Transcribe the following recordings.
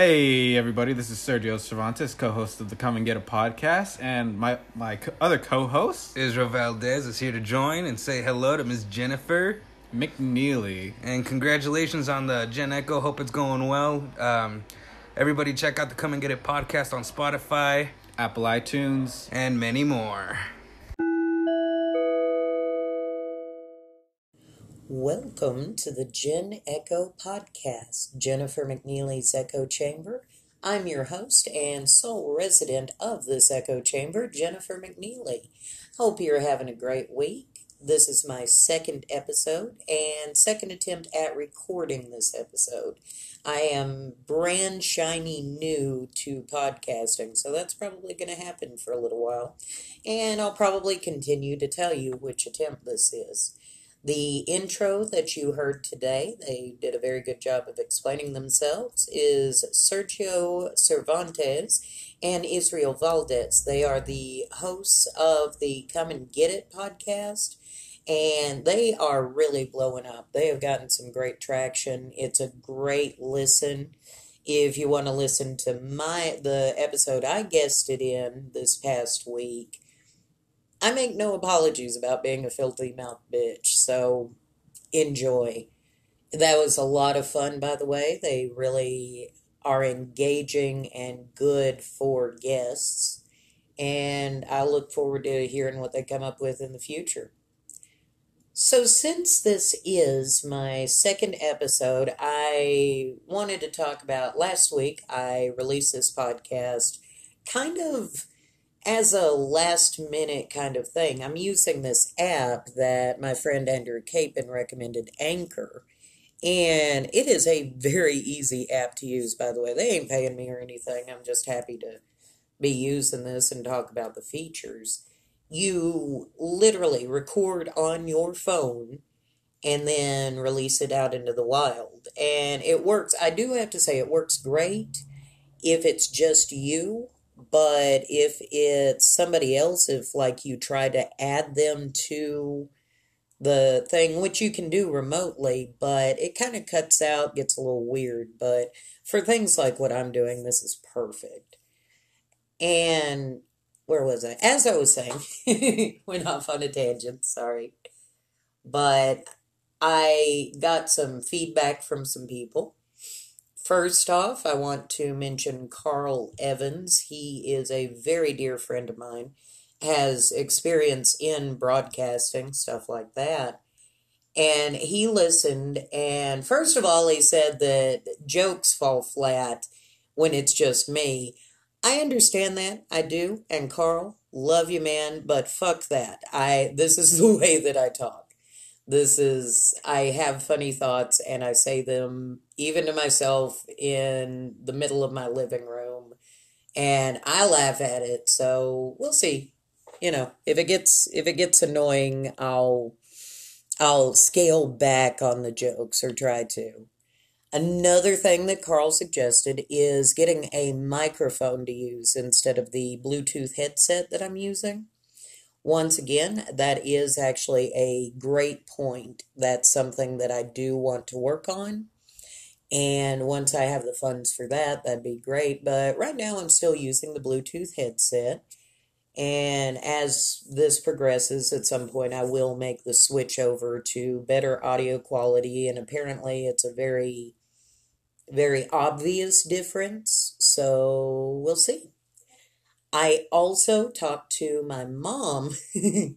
Hey everybody, this is Sergio Cervantes, co-host of the Come and Get It podcast, and my my co- other co-host Israel Valdez is here to join and say hello to Miss Jennifer. McNeely. And congratulations on the Gen Echo. Hope it's going well. Um, everybody, check out the Come and Get It podcast on Spotify Apple iTunes. and many more. Welcome to the Gen Echo Podcast, Jennifer McNeely's Echo Chamber. I'm your host and sole resident of this Echo Chamber, Jennifer McNeely. Hope you're having a great week. This is my second episode and second attempt at recording this episode. I am brand shiny new to podcasting, so that's probably going to happen for a little while. And I'll probably continue to tell you which attempt this is. The intro that you heard today, they did a very good job of explaining themselves, is Sergio Cervantes and Israel Valdez. They are the hosts of the Come and Get It podcast, and they are really blowing up. They have gotten some great traction. It's a great listen. If you want to listen to my the episode I guested in this past week, I make no apologies about being a filthy mouth bitch, so enjoy. That was a lot of fun, by the way. They really are engaging and good for guests, and I look forward to hearing what they come up with in the future. So, since this is my second episode, I wanted to talk about last week. I released this podcast kind of as a last minute kind of thing, I'm using this app that my friend Andrew Capon recommended, Anchor. And it is a very easy app to use, by the way. They ain't paying me or anything. I'm just happy to be using this and talk about the features. You literally record on your phone and then release it out into the wild. And it works. I do have to say, it works great if it's just you but if it's somebody else if like you try to add them to the thing which you can do remotely but it kind of cuts out gets a little weird. But for things like what i'm doing this is perfect. And where was i? As i was saying went off on a tangent sorry. But i got some feedback from some people First off, I want to mention Carl Evans. He is a very dear friend of mine, has experience in broadcasting, stuff like that. And he listened, and first of all, he said that jokes fall flat when it's just me. I understand that, I do. And Carl, love you, man, but fuck that. I this is the way that I talk. This is, I have funny thoughts and I say them even to myself in the middle of my living room and I laugh at it. So we'll see. You know, if it gets, if it gets annoying, I'll, I'll scale back on the jokes or try to. Another thing that Carl suggested is getting a microphone to use instead of the Bluetooth headset that I'm using. Once again, that is actually a great point. That's something that I do want to work on. And once I have the funds for that, that'd be great. But right now, I'm still using the Bluetooth headset. And as this progresses, at some point, I will make the switch over to better audio quality. And apparently, it's a very, very obvious difference. So we'll see. I also talked to my mom,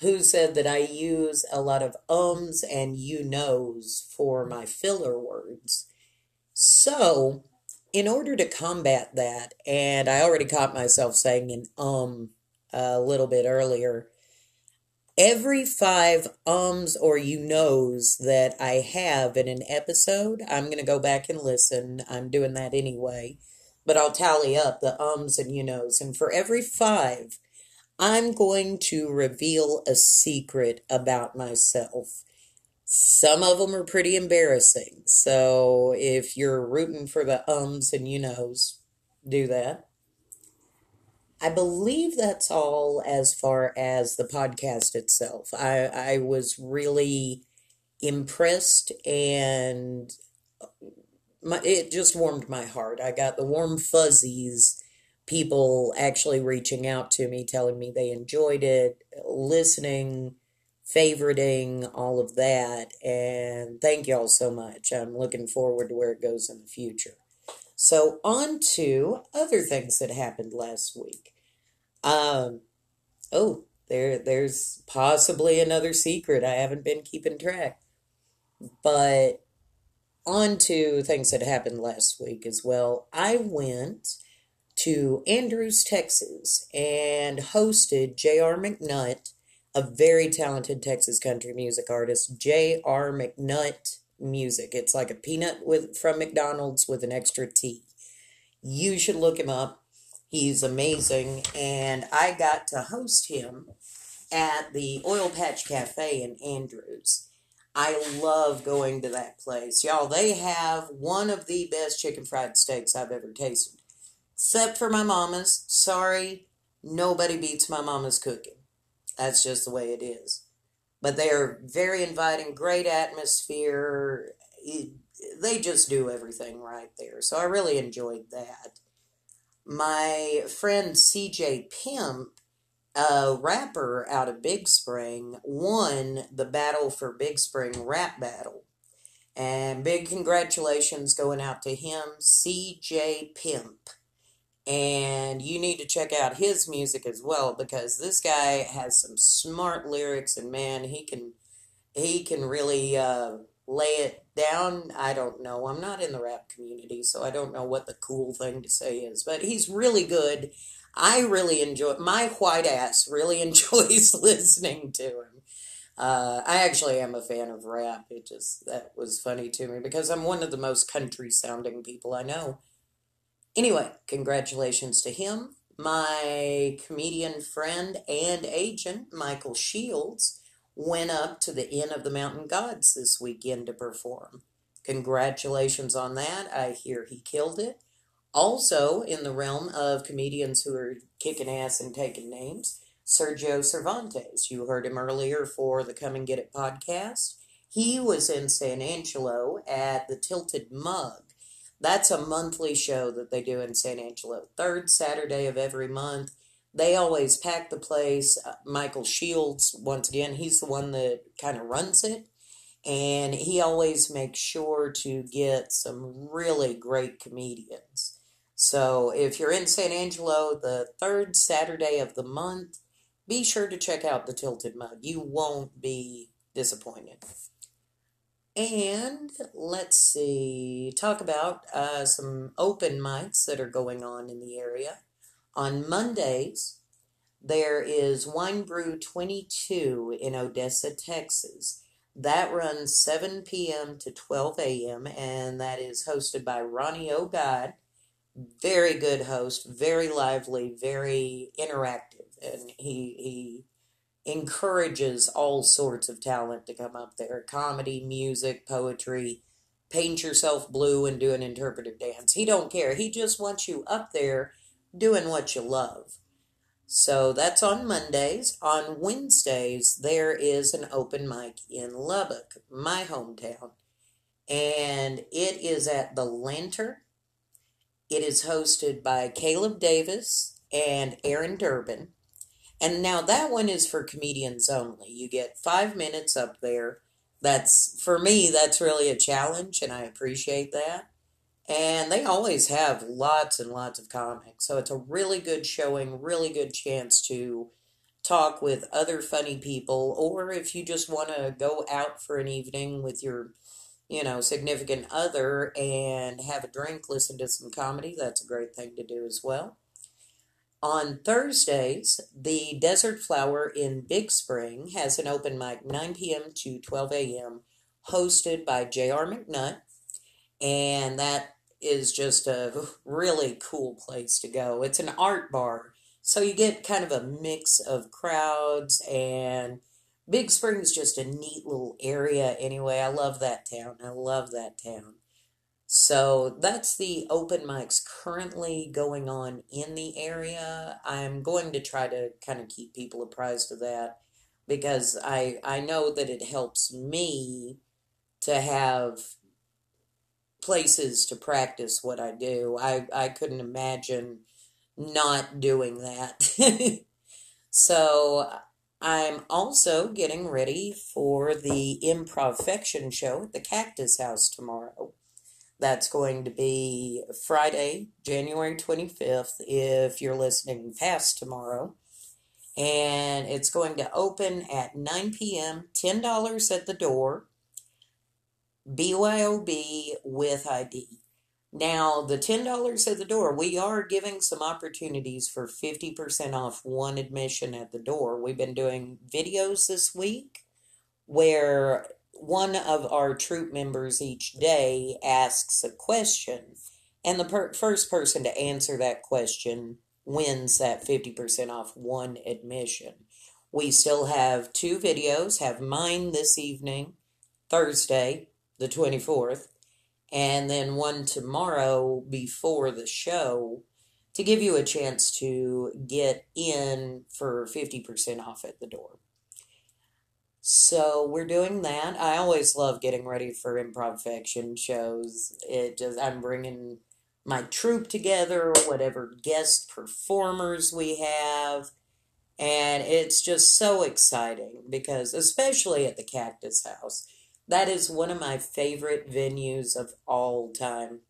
who said that I use a lot of ums and you knows for my filler words. So, in order to combat that, and I already caught myself saying an um a little bit earlier, every five ums or you knows that I have in an episode, I'm going to go back and listen. I'm doing that anyway but I'll tally up the ums and you knows. And for every five, I'm going to reveal a secret about myself. Some of them are pretty embarrassing. So if you're rooting for the ums and you knows, do that. I believe that's all as far as the podcast itself. I, I was really impressed and my, it just warmed my heart. I got the warm fuzzies. People actually reaching out to me, telling me they enjoyed it, listening, favoriting, all of that. And thank y'all so much. I'm looking forward to where it goes in the future. So, on to other things that happened last week. Um, oh, there, there's possibly another secret. I haven't been keeping track. But on to things that happened last week as well. I went to Andrews, Texas, and hosted J.R. McNutt, a very talented Texas country music artist. J.R. McNutt Music. It's like a peanut with from McDonald's with an extra T. You should look him up. He's amazing, and I got to host him at the Oil Patch Cafe in Andrews. I love going to that place. Y'all, they have one of the best chicken fried steaks I've ever tasted. Except for my mama's. Sorry, nobody beats my mama's cooking. That's just the way it is. But they are very inviting, great atmosphere. They just do everything right there. So I really enjoyed that. My friend CJ Pimp a rapper out of Big Spring won the battle for Big Spring rap battle. And big congratulations going out to him, CJ Pimp. And you need to check out his music as well because this guy has some smart lyrics and man, he can he can really uh, lay it down. I don't know. I'm not in the rap community, so I don't know what the cool thing to say is, but he's really good. I really enjoy my white ass really enjoys listening to him. Uh, I actually am a fan of rap. It just that was funny to me because I'm one of the most country sounding people I know. Anyway, congratulations to him. My comedian friend and agent, Michael Shields, went up to the Inn of the Mountain Gods this weekend to perform. Congratulations on that. I hear he killed it. Also, in the realm of comedians who are kicking ass and taking names, Sergio Cervantes. You heard him earlier for the Come and Get It podcast. He was in San Angelo at the Tilted Mug. That's a monthly show that they do in San Angelo, third Saturday of every month. They always pack the place. Uh, Michael Shields, once again, he's the one that kind of runs it. And he always makes sure to get some really great comedians. So if you're in San Angelo the third Saturday of the month, be sure to check out the Tilted Mug. You won't be disappointed. And let's see, talk about uh, some open mics that are going on in the area. On Mondays, there is Wine Brew 22 in Odessa, Texas. That runs 7 p.m. to 12 a.m., and that is hosted by Ronnie O'God very good host, very lively, very interactive, and he he encourages all sorts of talent to come up there: comedy, music, poetry. Paint yourself blue and do an interpretive dance. He don't care. He just wants you up there doing what you love. So that's on Mondays. On Wednesdays, there is an open mic in Lubbock, my hometown. And it is at the Lantern it is hosted by Caleb Davis and Aaron Durbin. And now that one is for comedians only. You get five minutes up there. That's, for me, that's really a challenge, and I appreciate that. And they always have lots and lots of comics. So it's a really good showing, really good chance to talk with other funny people. Or if you just want to go out for an evening with your you know, significant other and have a drink, listen to some comedy. That's a great thing to do as well. On Thursdays, the Desert Flower in Big Spring has an open mic 9 p.m. to 12 a.m. hosted by J.R. McNutt. And that is just a really cool place to go. It's an art bar. So you get kind of a mix of crowds and Big Spring's just a neat little area anyway. I love that town. I love that town. So that's the open mics currently going on in the area. I'm going to try to kind of keep people apprised of that because I I know that it helps me to have places to practice what I do. I, I couldn't imagine not doing that. so I'm also getting ready for the Improv show at the Cactus House tomorrow. That's going to be Friday, January 25th, if you're listening past tomorrow. And it's going to open at 9 p.m., $10 at the door, BYOB with ID. Now, the $10 at the door, we are giving some opportunities for 50% off one admission at the door. We've been doing videos this week where one of our troupe members each day asks a question, and the per- first person to answer that question wins that 50% off one admission. We still have two videos, have mine this evening, Thursday, the 24th, and then one tomorrow before the show to give you a chance to get in for 50% off at the door. So we're doing that. I always love getting ready for improv fiction shows. It just I'm bringing my troupe together, whatever guest performers we have, and it's just so exciting because especially at the Cactus House, that is one of my favorite venues of all time.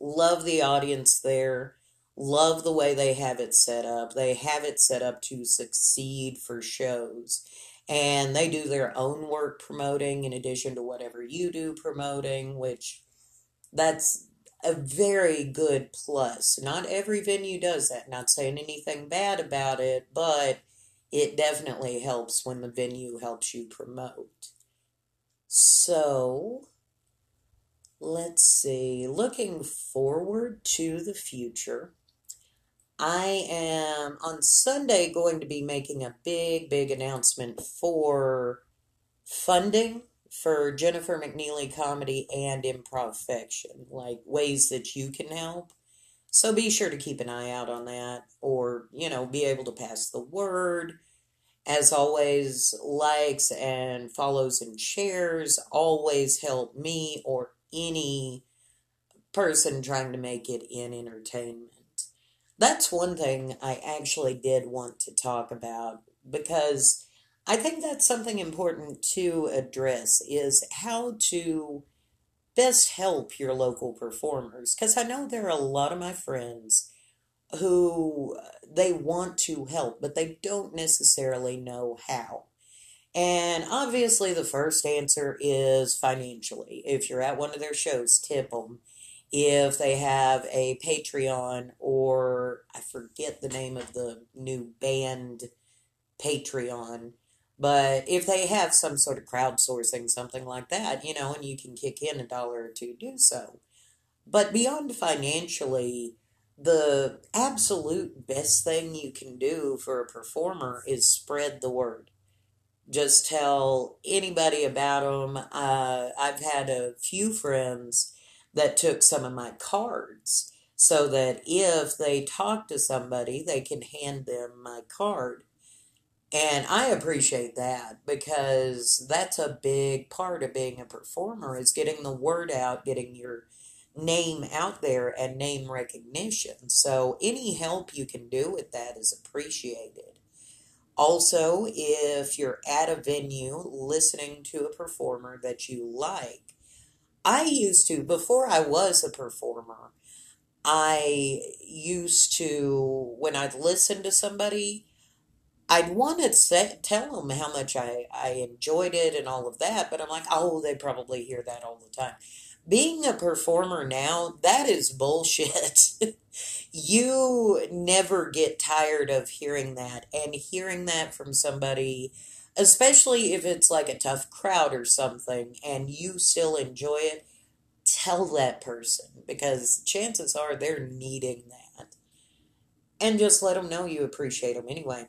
Love the audience there. Love the way they have it set up. They have it set up to succeed for shows. And they do their own work promoting in addition to whatever you do promoting, which that's a very good plus. Not every venue does that. Not saying anything bad about it, but it definitely helps when the venue helps you promote. So, let's see. Looking forward to the future, I am on Sunday going to be making a big, big announcement for funding for Jennifer McNeely comedy and improv Fiction, like ways that you can help. So be sure to keep an eye out on that or, you know, be able to pass the word as always, likes and follows and shares always help me or any person trying to make it in entertainment. That's one thing I actually did want to talk about because I think that's something important to address is how to best help your local performers because I know there are a lot of my friends who they want to help, but they don't necessarily know how. And obviously, the first answer is financially. If you're at one of their shows, tip them. If they have a Patreon or I forget the name of the new band Patreon, but if they have some sort of crowdsourcing, something like that, you know, and you can kick in a dollar or two, do so. But beyond financially, the absolute best thing you can do for a performer is spread the word. Just tell anybody about them. Uh, I've had a few friends that took some of my cards so that if they talk to somebody, they can hand them my card. And I appreciate that because that's a big part of being a performer is getting the word out, getting your name out there and name recognition. So any help you can do with that is appreciated. Also, if you're at a venue listening to a performer that you like, I used to, before I was a performer, I used to, when I'd listen to somebody, I'd want to say, tell them how much I, I enjoyed it and all of that, but I'm like, oh, they probably hear that all the time being a performer now, that is bullshit. you never get tired of hearing that and hearing that from somebody, especially if it's like a tough crowd or something and you still enjoy it. Tell that person because chances are they're needing that. And just let them know you appreciate them anyway.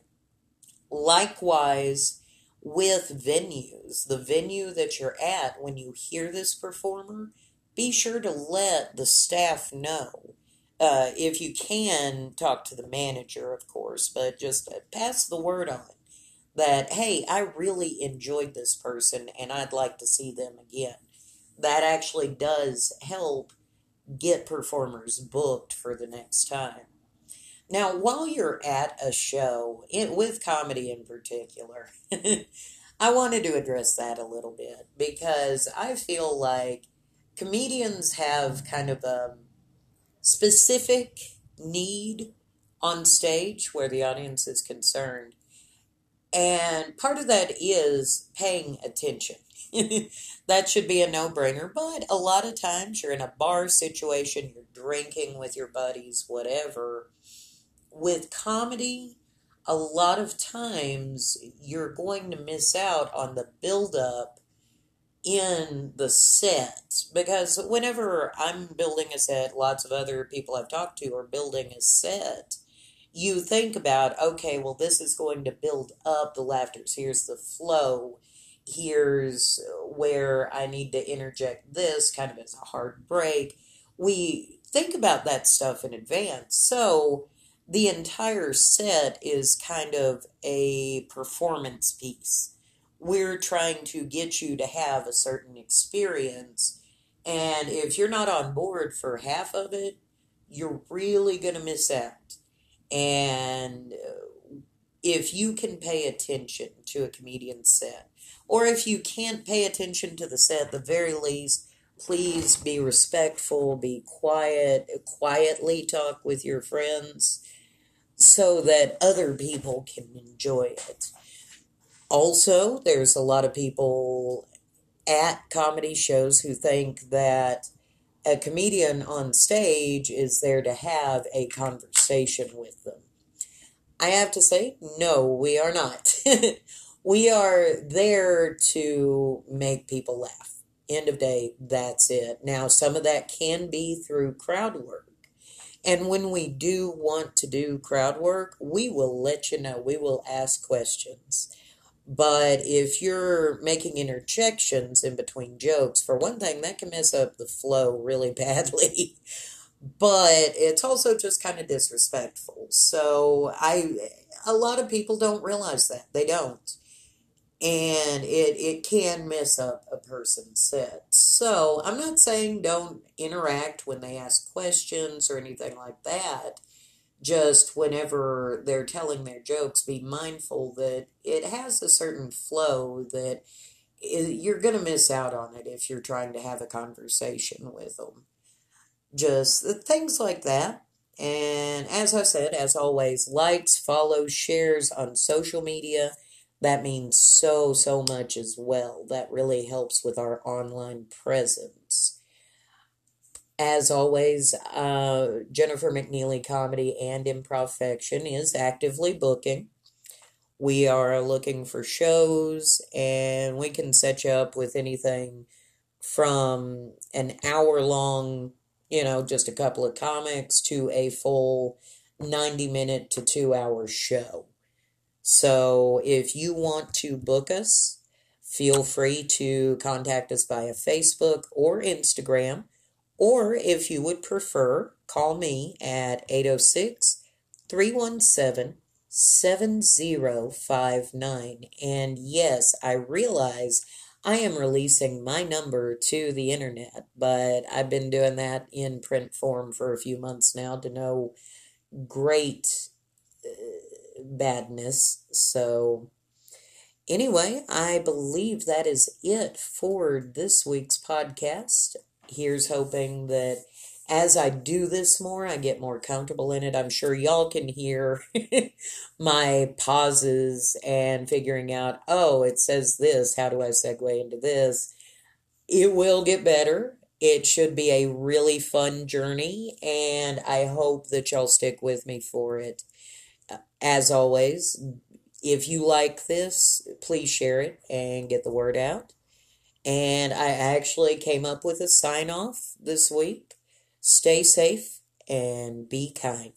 Likewise, with venues, the venue that you're at, when you hear this performer, be sure to let the staff know. Uh, if you can, talk to the manager, of course, but just pass the word on that, hey, I really enjoyed this person and I'd like to see them again. that actually does help get performers booked for the next time. Now, while you're at a show, in, with comedy in particular, I wanted to address that a little bit because I feel like comedians have kind of a specific need on stage where the audience is concerned. And part of that is paying attention. that should be a no brainer. But a lot of times you're in a bar situation, you're drinking with your buddies, whatever. With comedy, a lot of times you're going to miss out on the build up in the set because whenever I'm building a set, lots of other people I've talked to are building a set. You think about, okay, well, this is going to build up the laughters. Here's the flow here's where I need to interject this kind of as a hard break. We think about that stuff in advance. So the entire set is kind of a performance piece. We're trying to get you to have a certain experience. And if you're not on board for half of it, you're really going to miss out. And uh, if you can pay attention to a comedian's set, or if you can't pay attention to the set, at the very least, please be respectful, be quiet, quietly talk with your friends so that other people can enjoy it. Also, there's a lot of people at comedy shows who think that a comedian on stage is there to have a conversation with them. I have to say, no, we are not. we are there to make people laugh. End of day, that's it. Now, some of that can be through crowd work. And when we do want to do crowd work, we will let you know. We will ask questions. But if you're making interjections in between jokes, for one thing, that can mess up the flow really badly. but it's also just kind of disrespectful. So I a lot of people don't realize that. They don't and it it can mess up a person's set. So I'm not saying don't interact when they ask questions or anything like that. Just whenever they're telling their jokes, be mindful that it has a certain flow that you're going to miss out on it if you're trying to have a conversation with them. Just things like that. And as I said, as always, likes, follows, shares on social media that means so, so much as well. That really helps with our online presence. As always, uh, Jennifer McNeely Comedy and Improv Fiction is actively booking. We are looking for shows, and we can set you up with anything from an hour long, you know, just a couple of comics, to a full 90 minute to two hour show. So if you want to book us, feel free to contact us via Facebook or Instagram. Or if you would prefer, call me at 806 317 7059. And yes, I realize I am releasing my number to the internet, but I've been doing that in print form for a few months now to no great uh, badness. So, anyway, I believe that is it for this week's podcast. Here's hoping that as I do this more, I get more comfortable in it. I'm sure y'all can hear my pauses and figuring out, oh, it says this. How do I segue into this? It will get better. It should be a really fun journey, and I hope that y'all stick with me for it. As always, if you like this, please share it and get the word out. And I actually came up with a sign off this week. Stay safe and be kind.